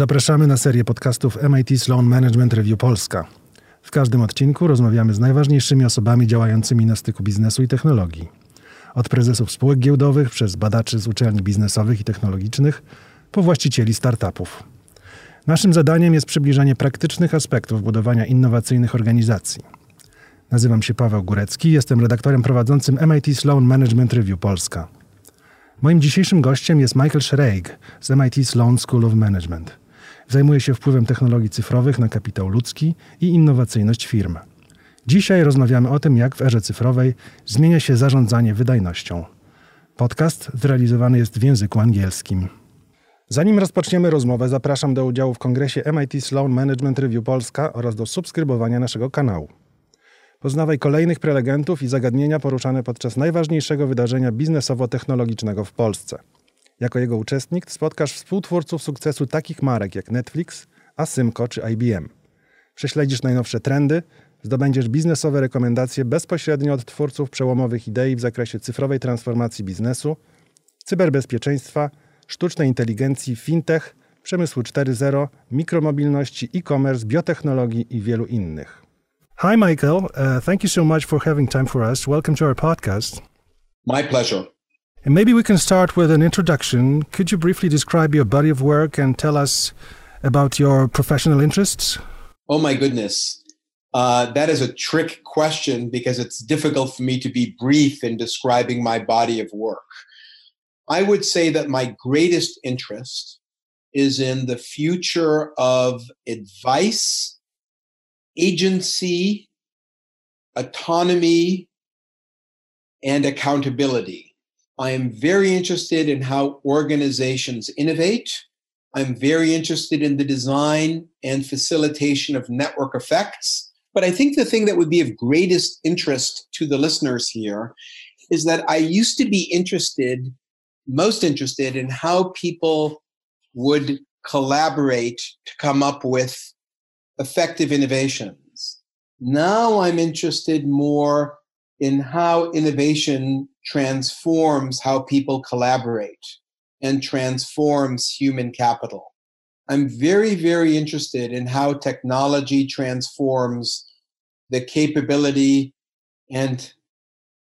Zapraszamy na serię podcastów MIT Sloan Management Review Polska. W każdym odcinku rozmawiamy z najważniejszymi osobami działającymi na styku biznesu i technologii. Od prezesów spółek giełdowych, przez badaczy z uczelni biznesowych i technologicznych, po właścicieli startupów. Naszym zadaniem jest przybliżanie praktycznych aspektów budowania innowacyjnych organizacji. Nazywam się Paweł Górecki, jestem redaktorem prowadzącym MIT Sloan Management Review Polska. Moim dzisiejszym gościem jest Michael Schreig z MIT Sloan School of Management. Zajmuje się wpływem technologii cyfrowych na kapitał ludzki i innowacyjność firm. Dzisiaj rozmawiamy o tym, jak w erze cyfrowej zmienia się zarządzanie wydajnością. Podcast zrealizowany jest w języku angielskim. Zanim rozpoczniemy rozmowę, zapraszam do udziału w kongresie MIT Sloan Management Review Polska oraz do subskrybowania naszego kanału. Poznawaj kolejnych prelegentów i zagadnienia poruszane podczas najważniejszego wydarzenia biznesowo-technologicznego w Polsce. Jako jego uczestnik spotkasz współtwórców sukcesu takich marek jak Netflix, Asymco czy IBM. Prześledzisz najnowsze trendy, zdobędziesz biznesowe rekomendacje bezpośrednio od twórców przełomowych idei w zakresie cyfrowej transformacji biznesu, cyberbezpieczeństwa, sztucznej inteligencji, fintech, przemysłu 4.0, mikromobilności, e-commerce, biotechnologii i wielu innych. Hi, Michael. Uh, thank you so much for having time for us. Welcome to our podcast. My pleasure. And maybe we can start with an introduction. Could you briefly describe your body of work and tell us about your professional interests? Oh, my goodness. Uh, that is a trick question because it's difficult for me to be brief in describing my body of work. I would say that my greatest interest is in the future of advice, agency, autonomy, and accountability. I am very interested in how organizations innovate. I'm very interested in the design and facilitation of network effects. But I think the thing that would be of greatest interest to the listeners here is that I used to be interested most interested in how people would collaborate to come up with effective innovations. Now I'm interested more in how innovation transforms how people collaborate and transforms human capital. I'm very, very interested in how technology transforms the capability and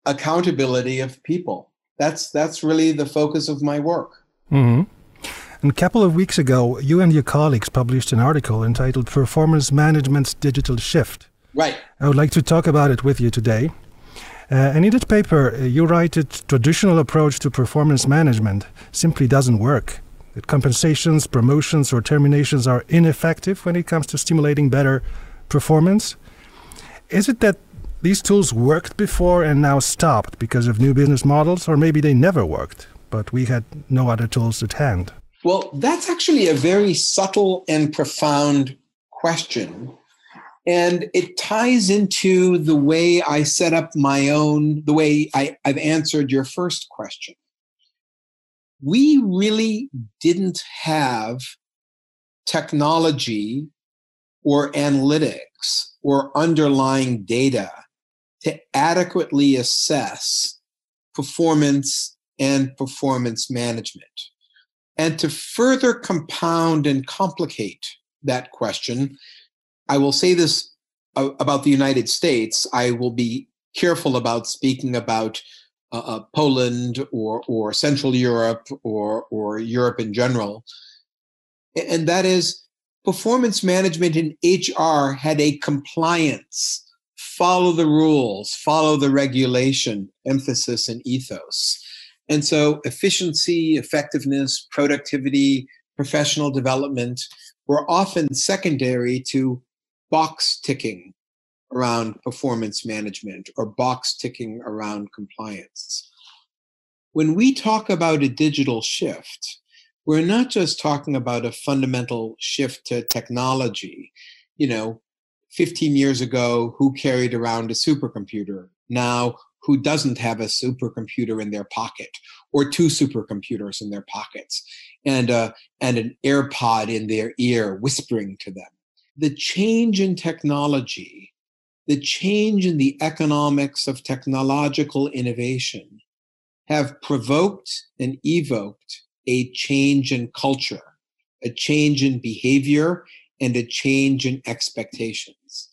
accountability of people that's that's really the focus of my work. Mm-hmm. And a couple of weeks ago, you and your colleagues published an article entitled "Performance Management's Digital Shift." Right. I would like to talk about it with you today. Uh, and in that paper, uh, you write that traditional approach to performance management simply doesn't work. That compensations, promotions, or terminations are ineffective when it comes to stimulating better performance. Is it that these tools worked before and now stopped because of new business models, or maybe they never worked, but we had no other tools at hand? Well, that's actually a very subtle and profound question. And it ties into the way I set up my own, the way I, I've answered your first question. We really didn't have technology or analytics or underlying data to adequately assess performance and performance management. And to further compound and complicate that question, I will say this about the United States. I will be careful about speaking about uh, uh, Poland or, or Central Europe or, or Europe in general. And that is performance management in HR had a compliance follow the rules, follow the regulation, emphasis, and ethos. And so, efficiency, effectiveness, productivity, professional development were often secondary to box ticking around performance management or box ticking around compliance. When we talk about a digital shift, we're not just talking about a fundamental shift to technology. You know, 15 years ago, who carried around a supercomputer? Now, who doesn't have a supercomputer in their pocket or two supercomputers in their pockets and, uh, and an AirPod in their ear whispering to them? The change in technology, the change in the economics of technological innovation have provoked and evoked a change in culture, a change in behavior, and a change in expectations.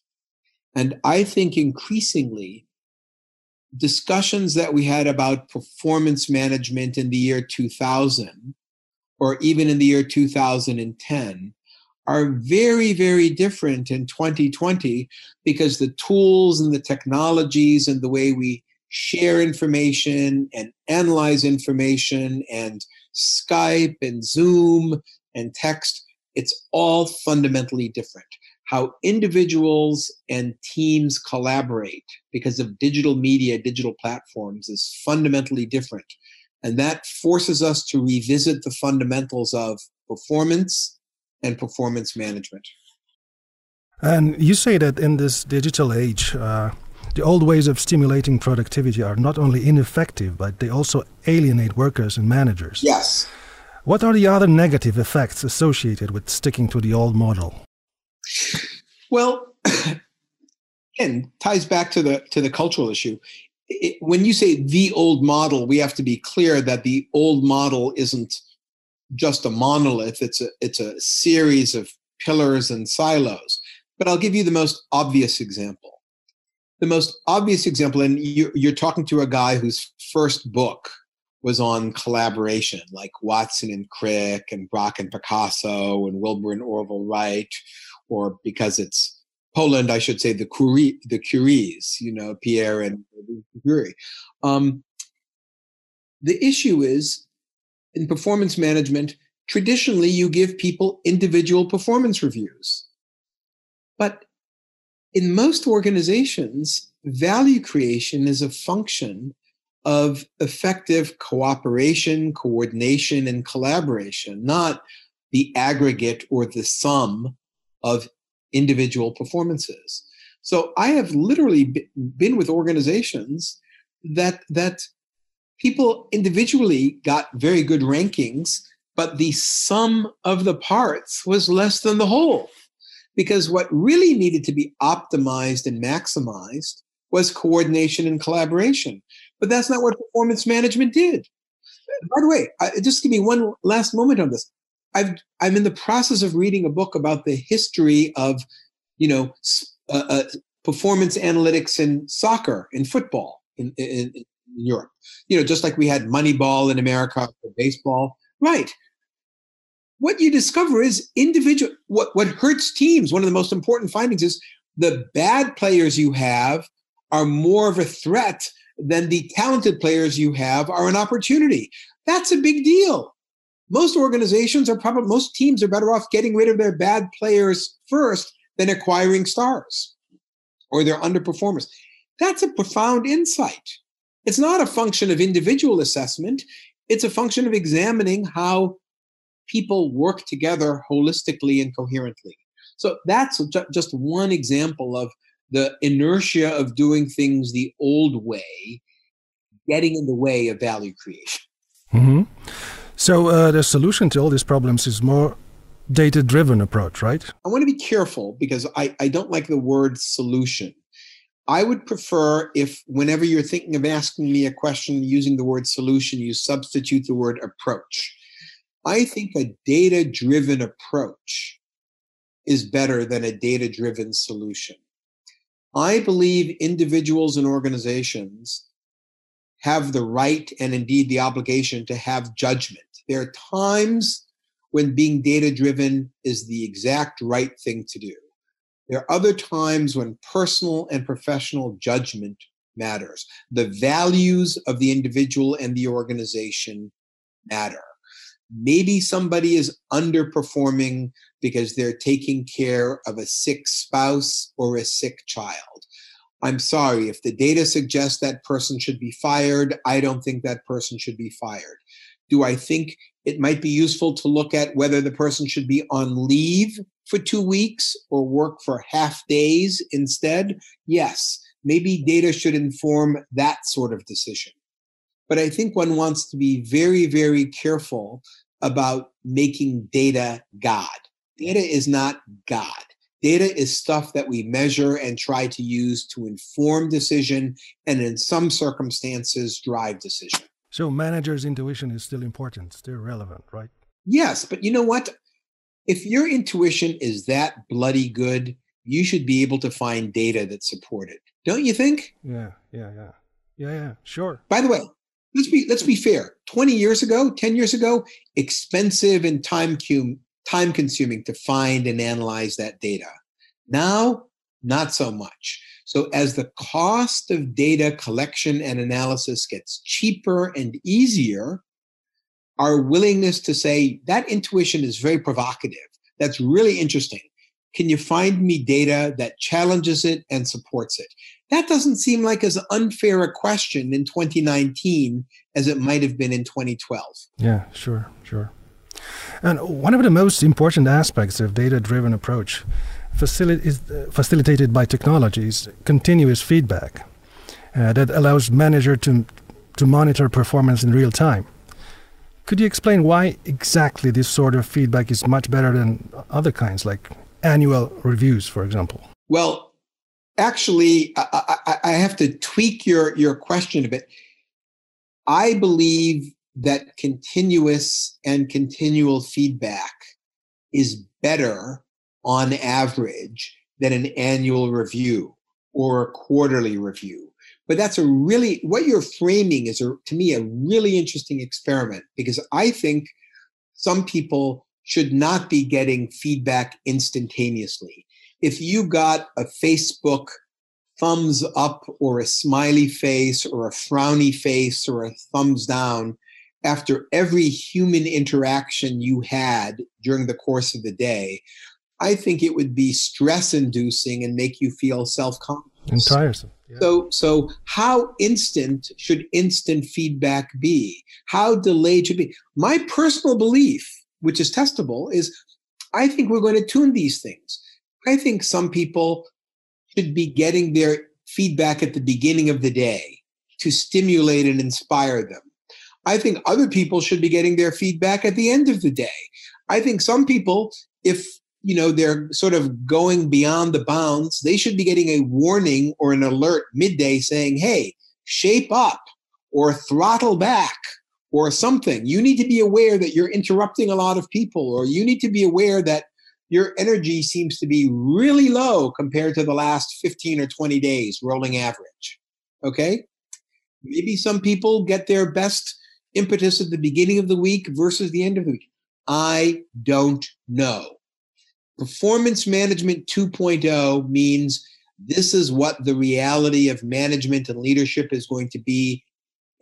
And I think increasingly, discussions that we had about performance management in the year 2000 or even in the year 2010 are very, very different in 2020 because the tools and the technologies and the way we share information and analyze information and Skype and Zoom and text, it's all fundamentally different. How individuals and teams collaborate because of digital media, digital platforms is fundamentally different. And that forces us to revisit the fundamentals of performance and performance management. And you say that in this digital age, uh, the old ways of stimulating productivity are not only ineffective, but they also alienate workers and managers. Yes. What are the other negative effects associated with sticking to the old model? Well, again, ties back to the to the cultural issue. It, when you say the old model, we have to be clear that the old model isn't just a monolith. It's a it's a series of pillars and silos. But I'll give you the most obvious example. The most obvious example, and you, you're talking to a guy whose first book was on collaboration, like Watson and Crick and Braque and Picasso and Wilbur and Orville Wright, or because it's Poland, I should say the Curie, the Curies, you know, Pierre and Curie. Um, the issue is in performance management, traditionally you give people individual performance reviews. But in most organizations, value creation is a function of effective cooperation, coordination, and collaboration, not the aggregate or the sum of individual performances. So I have literally been with organizations that that people individually got very good rankings, but the sum of the parts was less than the whole. Because what really needed to be optimized and maximized was coordination and collaboration. But that's not what performance management did. By the way, I, just give me one last moment on this. I've, I'm in the process of reading a book about the history of, you know, uh, uh, performance analytics in soccer, in football, in, in, in Europe. You know, just like we had Moneyball in America for baseball. Right. What you discover is individual. What what hurts teams. One of the most important findings is the bad players you have are more of a threat than the talented players you have are an opportunity. That's a big deal. Most organizations are probably most teams are better off getting rid of their bad players first than acquiring stars or their underperformers. That's a profound insight. It's not a function of individual assessment, it's a function of examining how people work together holistically and coherently. So that's just one example of the inertia of doing things the old way getting in the way of value creation. Mm-hmm. So uh, the solution to all these problems is more data driven approach, right? I want to be careful because I, I don't like the word solution. I would prefer if, whenever you're thinking of asking me a question using the word solution, you substitute the word approach. I think a data driven approach is better than a data driven solution. I believe individuals and organizations have the right and indeed the obligation to have judgment. There are times when being data driven is the exact right thing to do. There are other times when personal and professional judgment matters. The values of the individual and the organization matter. Maybe somebody is underperforming because they're taking care of a sick spouse or a sick child. I'm sorry, if the data suggests that person should be fired, I don't think that person should be fired. Do I think it might be useful to look at whether the person should be on leave for two weeks or work for half days instead? Yes, maybe data should inform that sort of decision. But I think one wants to be very, very careful about making data God. Data is not God. Data is stuff that we measure and try to use to inform decision and in some circumstances drive decision. So manager's intuition is still important, still relevant, right? Yes, but you know what? if your intuition is that bloody good, you should be able to find data that support it. Don't you think? Yeah, yeah, yeah. Yeah, yeah, sure. By the way, let's be let's be fair. 20 years ago, 10 years ago, expensive and time cum, time consuming to find and analyze that data. Now, not so much. So as the cost of data collection and analysis gets cheaper and easier, our willingness to say that intuition is very provocative. That's really interesting. Can you find me data that challenges it and supports it? That doesn't seem like as unfair a question in 2019 as it might have been in 2012. Yeah, sure, sure. And one of the most important aspects of data-driven approach is uh, facilitated by technologies continuous feedback uh, that allows manager to to monitor performance in real time. Could you explain why exactly this sort of feedback is much better than other kinds, like annual reviews, for example? Well, actually, I, I, I have to tweak your, your question a bit. I believe that continuous and continual feedback is better on average than an annual review or a quarterly review. But that's a really, what you're framing is, a, to me, a really interesting experiment because I think some people should not be getting feedback instantaneously. If you got a Facebook thumbs up or a smiley face or a frowny face or a thumbs down after every human interaction you had during the course of the day, I think it would be stress inducing and make you feel self conscious. And tiresome. Yeah. So, so how instant should instant feedback be? How delayed should be? My personal belief, which is testable, is I think we're going to tune these things. I think some people should be getting their feedback at the beginning of the day to stimulate and inspire them. I think other people should be getting their feedback at the end of the day. I think some people, if you know they're sort of going beyond the bounds. They should be getting a warning or an alert midday saying hey shape up or throttle back or something. You need to be aware that you're interrupting a lot of people or you need to be aware that your energy seems to be really low compared to the last 15 or 20 days rolling average okay? Maybe some people get their best impetus at the beginning of the week versus the end of the week. I don't know Performance Management 2.0 means this is what the reality of management and leadership is going to be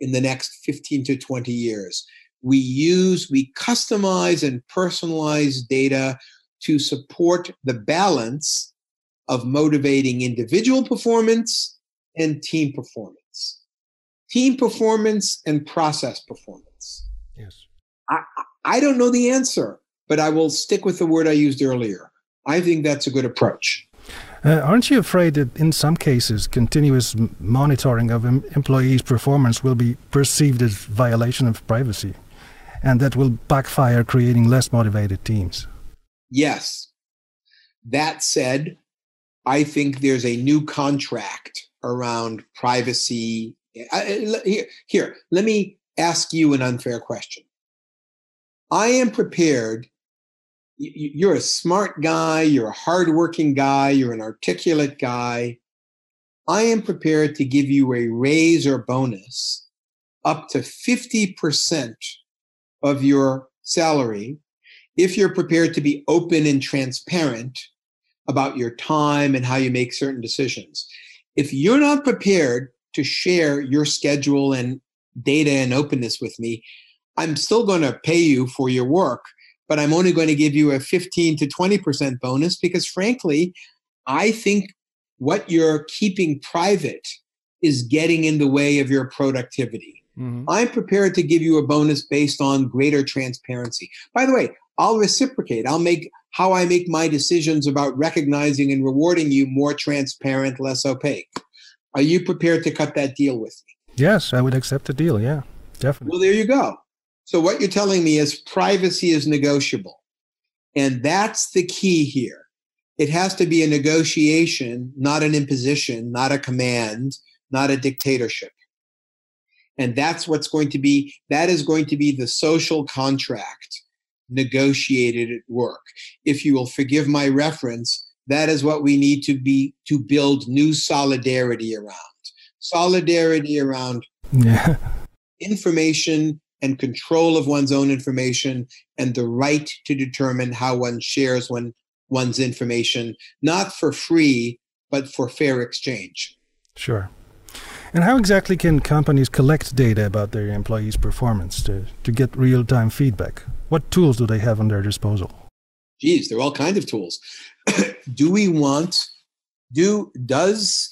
in the next 15 to 20 years. We use, we customize and personalize data to support the balance of motivating individual performance and team performance. Team performance and process performance. Yes. I, I don't know the answer, but I will stick with the word I used earlier I think that's a good approach. Uh, aren't you afraid that in some cases, continuous monitoring of em employees' performance will be perceived as violation of privacy, and that will backfire, creating less motivated teams? Yes. That said, I think there's a new contract around privacy. Here, here, let me ask you an unfair question. I am prepared you're a smart guy, you're a hardworking guy, you're an articulate guy. I am prepared to give you a raise or bonus up to 50% of your salary if you're prepared to be open and transparent about your time and how you make certain decisions. If you're not prepared to share your schedule and data and openness with me, I'm still going to pay you for your work but I'm only going to give you a 15 to 20% bonus because, frankly, I think what you're keeping private is getting in the way of your productivity. Mm-hmm. I'm prepared to give you a bonus based on greater transparency. By the way, I'll reciprocate. I'll make how I make my decisions about recognizing and rewarding you more transparent, less opaque. Are you prepared to cut that deal with me? Yes, I would accept the deal. Yeah, definitely. Well, there you go. So what you're telling me is privacy is negotiable. And that's the key here. It has to be a negotiation, not an imposition, not a command, not a dictatorship. And that's what's going to be, that is going to be the social contract negotiated at work. If you will forgive my reference, that is what we need to be to build new solidarity around. Solidarity around yeah. information and control of one's own information and the right to determine how one shares one, one's information, not for free, but for fair exchange. Sure. And how exactly can companies collect data about their employees' performance to, to get real time feedback? What tools do they have on their disposal? Geez, there are all kinds of tools. do we want, do, does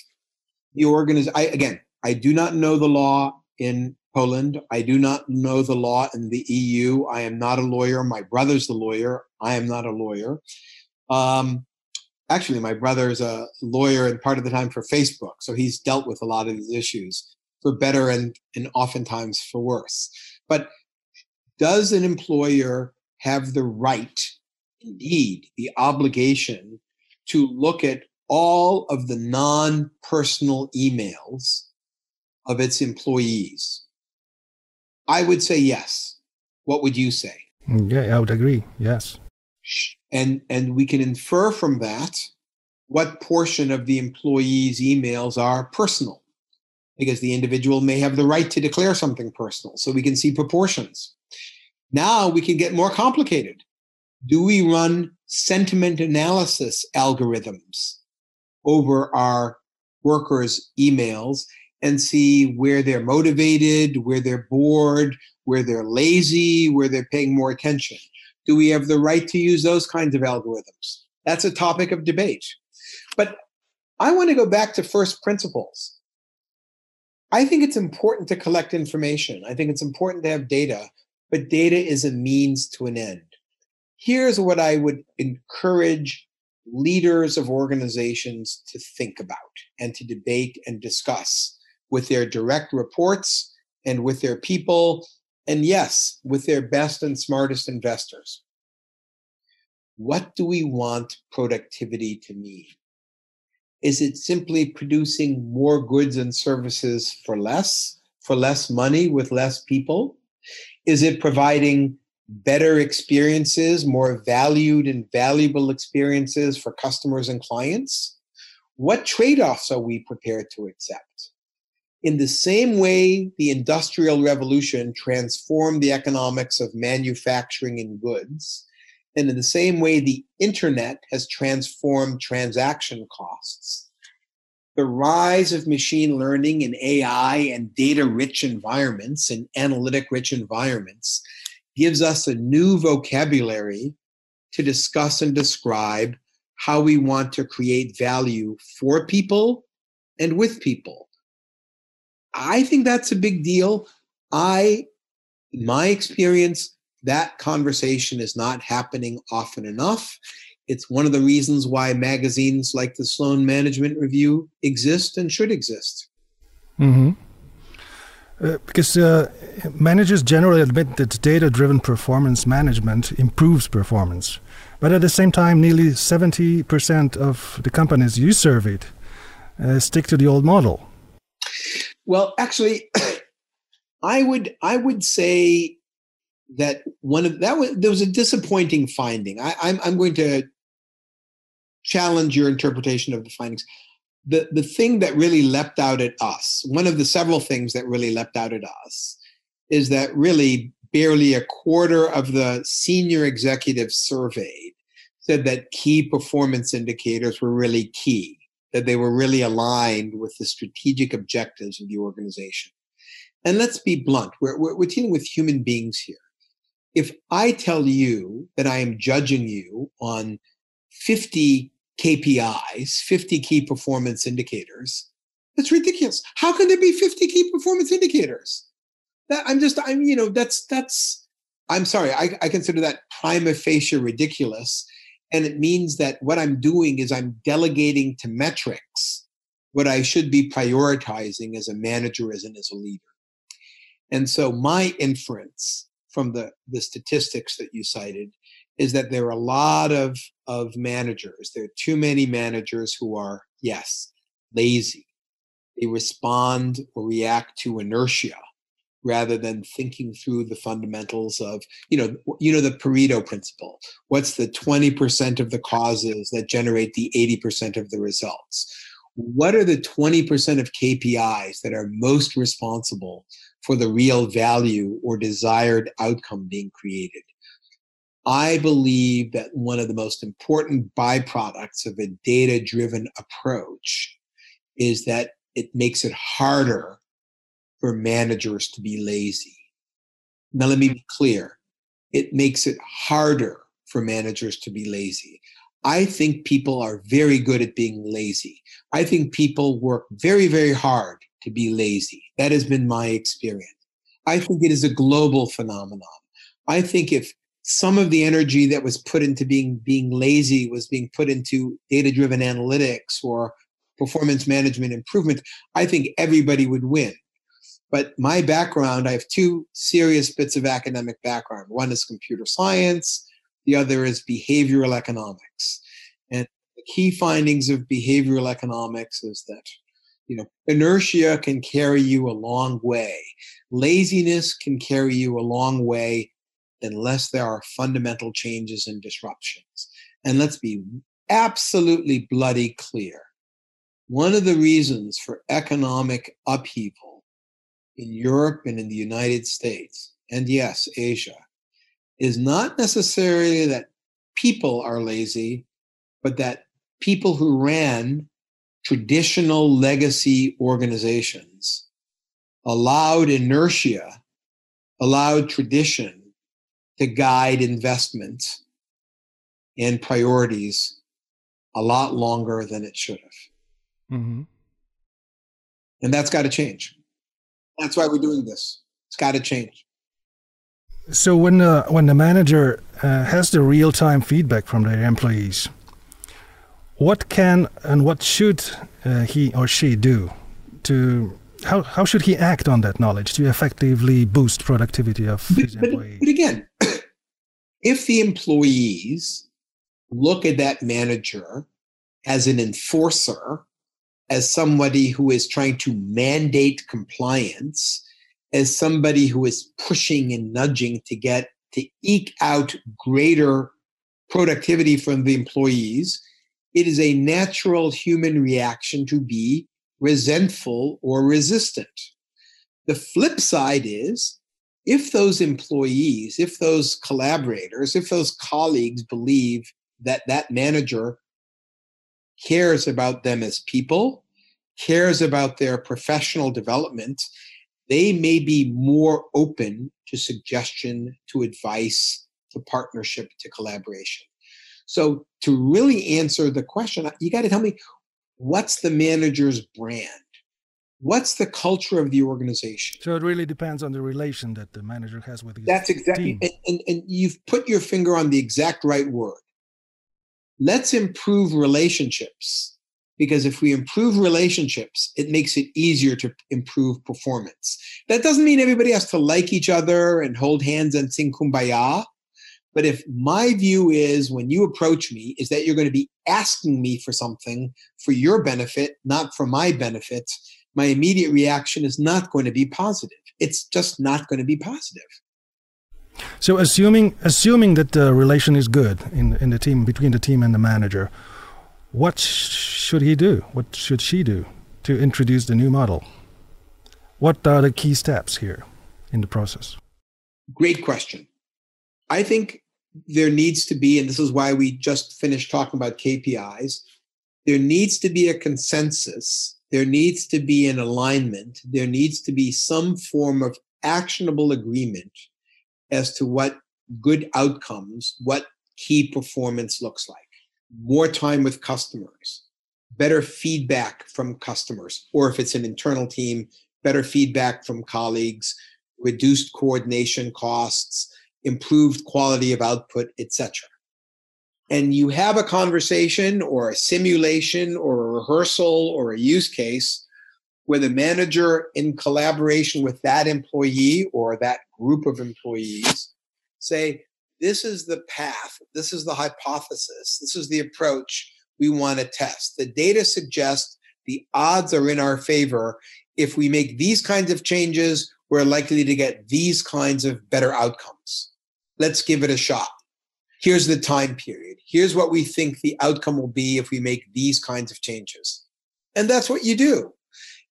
the organization, I, again, I do not know the law in Poland. I do not know the law in the EU. I am not a lawyer. My brother's the lawyer. I am not a lawyer. Um, actually, my brother is a lawyer and part of the time for Facebook, so he's dealt with a lot of these issues for better and, and oftentimes for worse. But does an employer have the right, indeed, the obligation to look at all of the non personal emails of its employees? I would say yes. What would you say? Yeah, I would agree. Yes. And and we can infer from that what portion of the employee's emails are personal because the individual may have the right to declare something personal so we can see proportions now we can get more complicated do we run sentiment analysis algorithms over our workers emails and see where they're motivated where they're bored where they're lazy where they're paying more attention do we have the right to use those kinds of algorithms? That's a topic of debate. But I want to go back to first principles. I think it's important to collect information. I think it's important to have data, but data is a means to an end. Here's what I would encourage leaders of organizations to think about and to debate and discuss with their direct reports and with their people and yes, with their best and smartest investors. What do we want productivity to mean? Is it simply producing more goods and services for less, for less money with less people? Is it providing better experiences, more valued and valuable experiences for customers and clients? What trade offs are we prepared to accept? In the same way the Industrial Revolution transformed the economics of manufacturing and goods, and in the same way the internet has transformed transaction costs, the rise of machine learning and AI and data rich environments and analytic rich environments gives us a new vocabulary to discuss and describe how we want to create value for people and with people I think that's a big deal. I, in my experience, that conversation is not happening often enough. It's one of the reasons why magazines like the Sloan Management Review exist and should exist. Mm-hmm. Uh, because uh, managers generally admit that data driven performance management improves performance. But at the same time, nearly 70% of the companies you surveyed uh, stick to the old model. Well, actually, I would I would say that one of that was there was a disappointing finding. I, I'm I'm going to challenge your interpretation of the findings. The the thing that really leapt out at us, one of the several things that really leapt out at us, is that really barely a quarter of the senior executives surveyed said that key performance indicators were really key that they were really aligned with the strategic objectives of the organization. And let's be blunt, we're, we're, we're dealing with human beings here. If I tell you that I am judging you on 50 KPIs, 50 key performance indicators, that's ridiculous. How can there be 50 key performance indicators? That I'm just, I'm, you know, that's, that's, I'm sorry, I, I consider that prima facie ridiculous and it means that what I'm doing is I'm delegating to metrics what I should be prioritizing as a manager as and as a leader. And so my inference from the, the statistics that you cited is that there are a lot of, of managers. There are too many managers who are, yes, lazy. They respond or react to inertia rather than thinking through the fundamentals of you know you know the pareto principle what's the 20% of the causes that generate the 80% of the results? What are the 20% of kpis that are most responsible for the real value or desired outcome being created? I believe that one of the most important byproducts of a data driven approach is that it makes it harder for managers to be lazy. Now, let me be clear it makes it harder for managers to be lazy. I think people are very good at being lazy. I think people work very, very hard to be lazy. That has been my experience. I think it is a global phenomenon. I think if some of the energy that was put into being being lazy was being put into data driven analytics or performance management improvement, I think everybody would win. But my background, I have two serious bits of academic background. One is computer science, the other is behavioral economics. And the key findings of behavioral economics is that you know inertia can carry you a long way. Laziness can carry you a long way unless there are fundamental changes and disruptions. And let's be absolutely bloody clear. One of the reasons for economic upheaval in Europe and in the United States, and yes, Asia, is not necessarily that people are lazy, but that people who ran traditional legacy organizations allowed inertia, allowed tradition to guide investment and priorities a lot longer than it should have. Mm-hmm. And that's got to change. That's why we're doing this. It's got to change. So when the when the manager uh, has the real time feedback from their employees, what can and what should uh, he or she do to how how should he act on that knowledge to effectively boost productivity of but, his employees? But, but again, if the employees look at that manager as an enforcer as somebody who is trying to mandate compliance, as somebody who is pushing and nudging to get to eke out greater productivity from the employees, it is a natural human reaction to be resentful or resistant. The flip side is if those employees, if those collaborators, if those colleagues believe that that manager cares about them as people, cares about their professional development, they may be more open to suggestion, to advice, to partnership, to collaboration. So, to really answer the question, uh, you got to tell me what's the manager's brand? What's the culture of the organization? So it really depends on the relation that the manager has with his That's exactly, and, and, and you've put your finger on the exact right word let's improve relationships because if we improve relationships, it makes it easier to improve performance. That doesn't mean everybody has to like each other and hold hands and sing kumbaya. But if my view is when you approach me, is that you're going to be asking me for something for your benefit, not for my benefit, my immediate reaction is not going to be positive. It's just not going to be positive. So assuming assuming that the relation is good in in the team between the team and the manager, what should he do? What should she do to introduce the new model? What are the key steps here in the process? Great question. I think there needs to be, and this is why we just finished talking about KPIs, there needs to be a consensus, there needs to be an alignment, there needs to be some form of actionable agreement as to what good outcomes, what key performance looks like. More time with customers, better feedback from customers, or if it's an internal team, better feedback from colleagues, reduced coordination costs, improved quality of output, etc. And you have a conversation or a simulation or a rehearsal or a use case where the manager, in collaboration with that employee or that group of employees, say, This is the path, this is the hypothesis, this is the approach we want to test. The data suggests the odds are in our favor. If we make these kinds of changes, we're likely to get these kinds of better outcomes. Let's give it a shot. Here's the time period. Here's what we think the outcome will be if we make these kinds of changes. And that's what you do.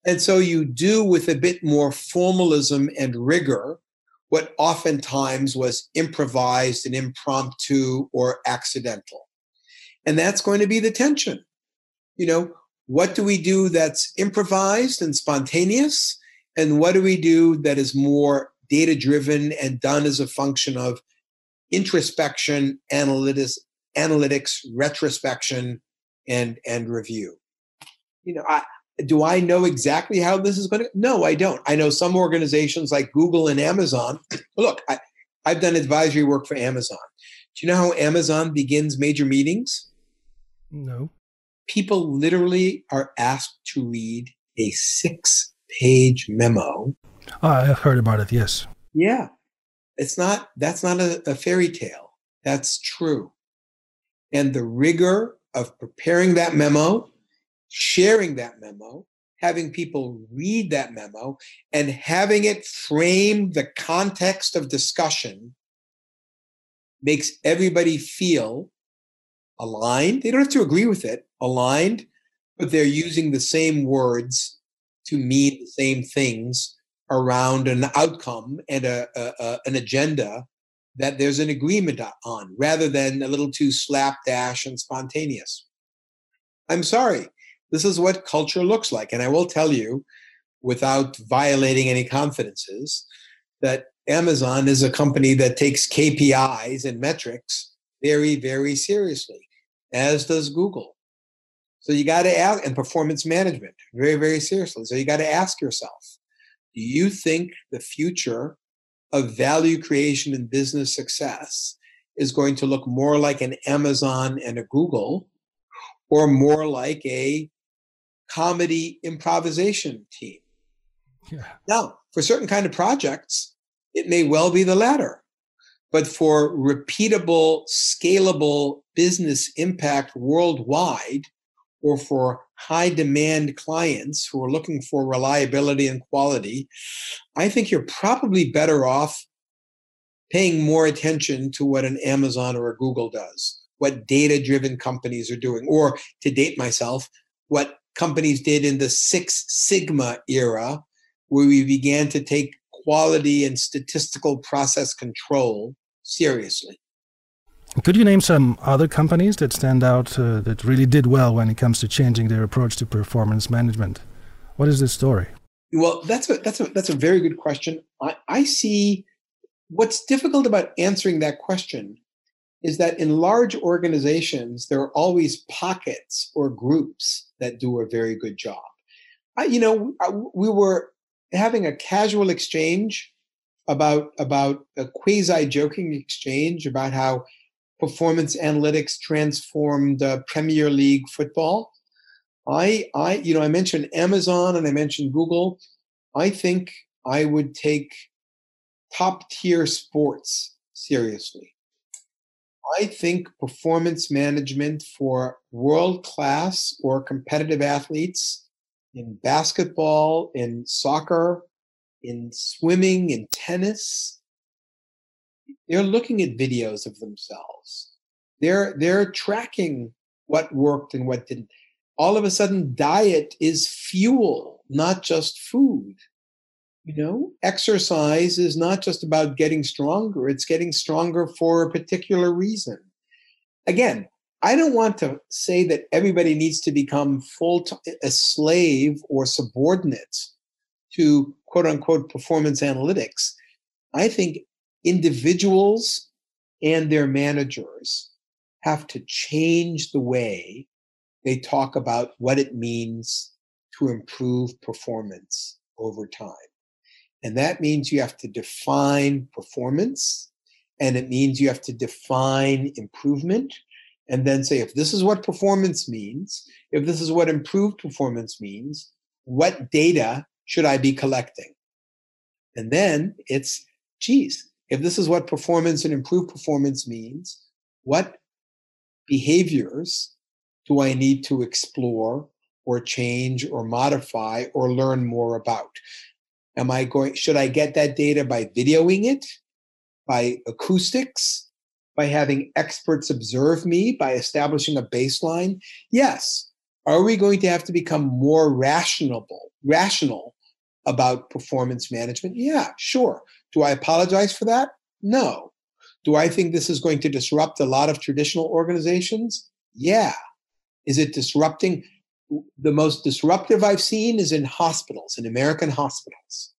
And so you do with a bit more formalism and rigor what oftentimes was improvised and impromptu or accidental. And that's going to be the tension. You know, what do we do that's improvised and spontaneous? And what do we do that is more data driven and done as a function of introspection, analytics, analytics, retrospection, and, and review? You know, I, do I know exactly how this is going to? No, I don't. I know some organizations like Google and Amazon. Look, I, I've done advisory work for Amazon. Do you know how Amazon begins major meetings? No. People literally are asked to read a six page memo. Oh, I've heard about it, yes. Yeah. It's not, that's not a, a fairy tale. That's true. And the rigor of preparing that memo sharing that memo, having people read that memo, and having it frame the context of discussion makes everybody feel aligned. They don't have to agree with it, aligned, but they're using the same words to mean the same things around an outcome and a, a, a, an agenda that there's an agreement on rather than a little too slapdash and spontaneous. I'm sorry, this is what culture looks like. And I will tell you, without violating any confidences, that Amazon is a company that takes KPIs and metrics very, very seriously, as does Google. So you got to ask, and performance management very, very seriously. So you got to ask yourself do you think the future of value creation and business success is going to look more like an Amazon and a Google or more like a comedy improvisation team. Yeah. Now, for certain kind of projects, it may well be the latter. But for repeatable, scalable business impact worldwide, or for high demand clients who are looking for reliability and quality, I think you're probably better off paying more attention to what an Amazon or a Google does, what data driven companies are doing, or to date myself, what companies did in the Six Sigma era, where we began to take quality and statistical process control seriously. Could you name some other companies that stand out uh, that really did well when it comes to changing their approach to performance management? What is the story? Well, that's a that's a that's a very good question. I, I see what's difficult about answering that question is that in large organizations, there are always pockets or groups that do a very good job. I, you know, we were having a casual exchange about about a quasi joking exchange about how performance analytics transformed uh, Premier League football. I, I, you know, I mentioned Amazon and I mentioned Google. I think I would take top tier sports seriously. I think performance management for world class or competitive athletes in basketball, in soccer, in swimming, in tennis, they're looking at videos of themselves. They're they're tracking what worked and what didn't. All of a sudden, diet is fuel, not just food. You know, exercise is not just about getting stronger, it's getting stronger for a particular reason. Again, I don't want to say that everybody needs to become full a slave or subordinate to quote unquote performance analytics. I think individuals and their managers have to change the way they talk about what it means to improve performance over time. And that means you have to define performance and it means you have to define improvement and then say, if this is what performance means, if this is what improved performance means, what data should I be collecting? And then it's, geez, if this is what performance and improved performance means, what behaviors do I need to explore or change or modify or learn more about? Am I going, should I get that data by videoing it, by acoustics, by having experts observe me, by establishing a baseline? Yes. Are we going to have to become more rational, rational about performance management? Yeah, sure. Do I apologize for that? No. Do I think this is going to disrupt a lot of traditional organizations? Yeah. Is it disrupting? The most disruptive I've seen is in hospitals, in American hospitals,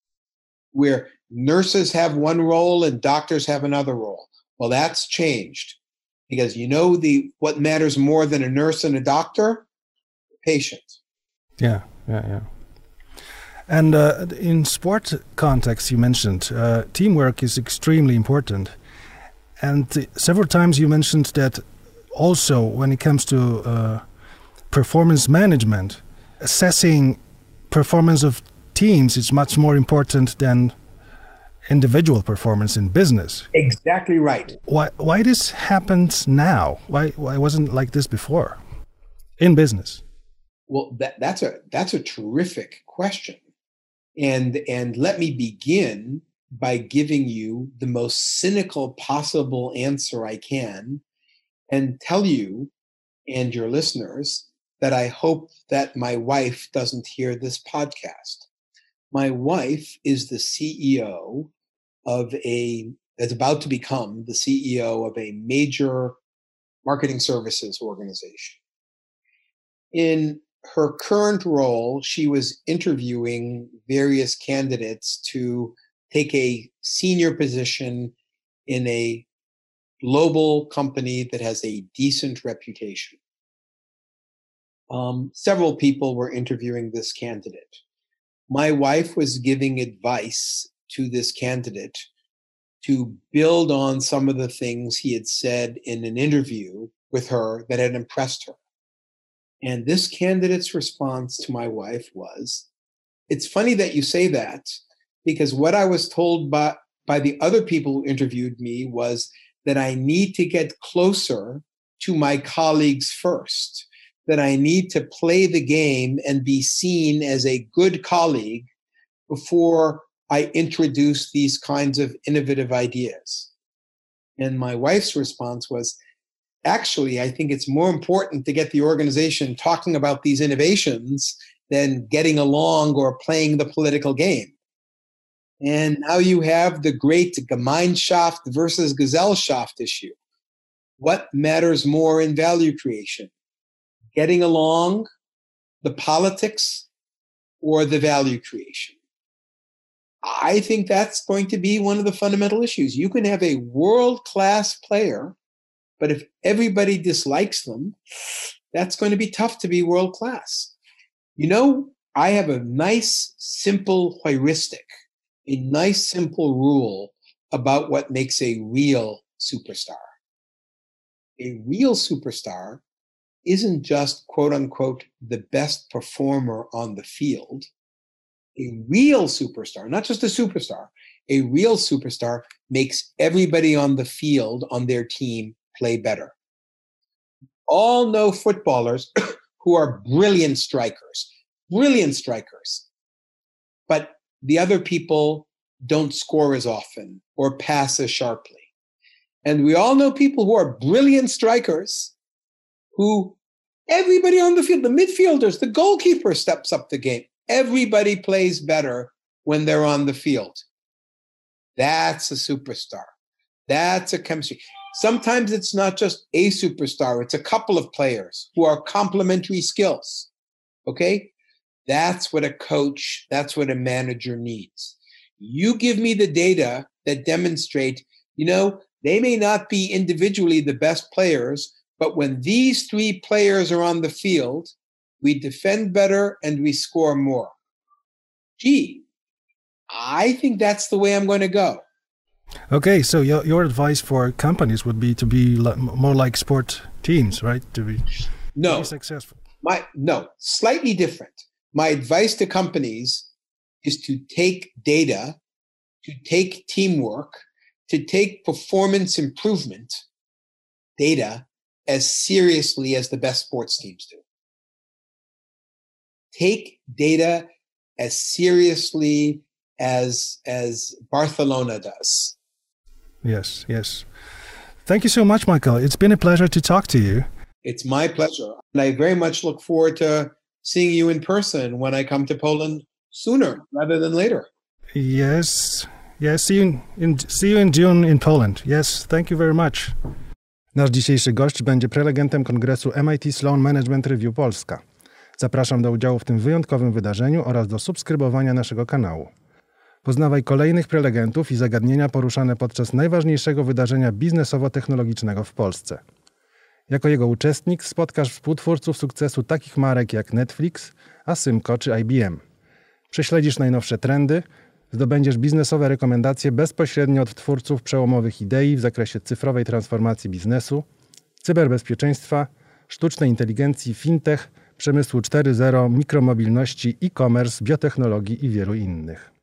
where nurses have one role and doctors have another role. Well, that's changed because you know the what matters more than a nurse and a doctor? the Patient. Yeah, yeah, yeah. And uh, in sport context, you mentioned uh, teamwork is extremely important. And several times you mentioned that also when it comes to uh, performance management, assessing performance of teams is much more important than individual performance in business. Exactly right. Why why this happens now? Why why wasn't like this before in business? Well, that, that's a that's a terrific question. And and let me begin by giving you the most cynical possible answer I can and tell you and your listeners that I hope that my wife doesn't hear this podcast. My wife is the CEO of a that's about to become the CEO of a major marketing services organization. In her current role, she was interviewing various candidates to take a senior position in a global company that has a decent reputation. Um, several people were interviewing this candidate. My wife was giving advice to this candidate to build on some of the things he had said in an interview with her that had impressed her. And this candidate's response to my wife was, It's funny that you say that because what I was told by, by the other people who interviewed me was that I need to get closer to my colleagues first, that I need to play the game and be seen as a good colleague before I introduce these kinds of innovative ideas. And my wife's response was, actually, I think it's more important to get the organization talking about these innovations than getting along or playing the political game. And now you have the great Gemeinschaft versus Gesellschaft issue. What matters more in value creation? Getting along, the politics, or the value creation? I think that's going to be one of the fundamental issues. You can have a world class player, but if everybody dislikes them, that's going to be tough to be world class. You know, I have a nice, simple heuristic a nice, simple rule about what makes a real superstar. A real superstar isn't just quote unquote the best performer on the field. A real superstar, not just a superstar, a real superstar makes everybody on the field on their team play better. All know footballers who are brilliant strikers, brilliant strikers. But the other people don't score as often or pass as sharply. And we all know people who are brilliant strikers who everybody on the field, the midfielders, the goalkeeper steps up the game. Everybody plays better when they're on the field. That's a superstar. That's a chemistry. Sometimes it's not just a superstar, it's a couple of players who are complementary skills. Okay? That's what a coach, that's what a manager needs. You give me the data that demonstrate, you know, they may not be individually the best players, but when these three players are on the field, we defend better and we score more. Gee, I think that's the way I'm going to go. Okay, so your, your advice for companies would be to be more like sport teams, right? To be, no, to be successful. My no, slightly different my advice to companies is to take data, to take teamwork, to take performance improvement data as seriously as the best sports teams do. Take data as seriously as as Barcelona does. Yes, yes. Thank you so much, Michael. It's been a pleasure to talk to you. It's my pleasure. And I very much look forward to seeing you in person when I come to Poland sooner rather than later. Yes, yes. See you in, in, see you in June in Poland. Yes, thank you very much. Nasz dzisiejszy gość będzie prelegentem kongresu MIT Sloan Management Review Polska. Zapraszam do udziału w tym wyjątkowym wydarzeniu oraz do subskrybowania naszego kanału. Poznawaj kolejnych prelegentów i zagadnienia poruszane podczas najważniejszego wydarzenia biznesowo-technologicznego w Polsce. Jako jego uczestnik spotkasz współtwórców sukcesu takich marek jak Netflix, Asymco czy IBM. Prześledzisz najnowsze trendy, zdobędziesz biznesowe rekomendacje bezpośrednio od twórców przełomowych idei w zakresie cyfrowej transformacji biznesu, cyberbezpieczeństwa, sztucznej inteligencji, fintech, przemysłu 4.0, mikromobilności, e-commerce, biotechnologii i wielu innych.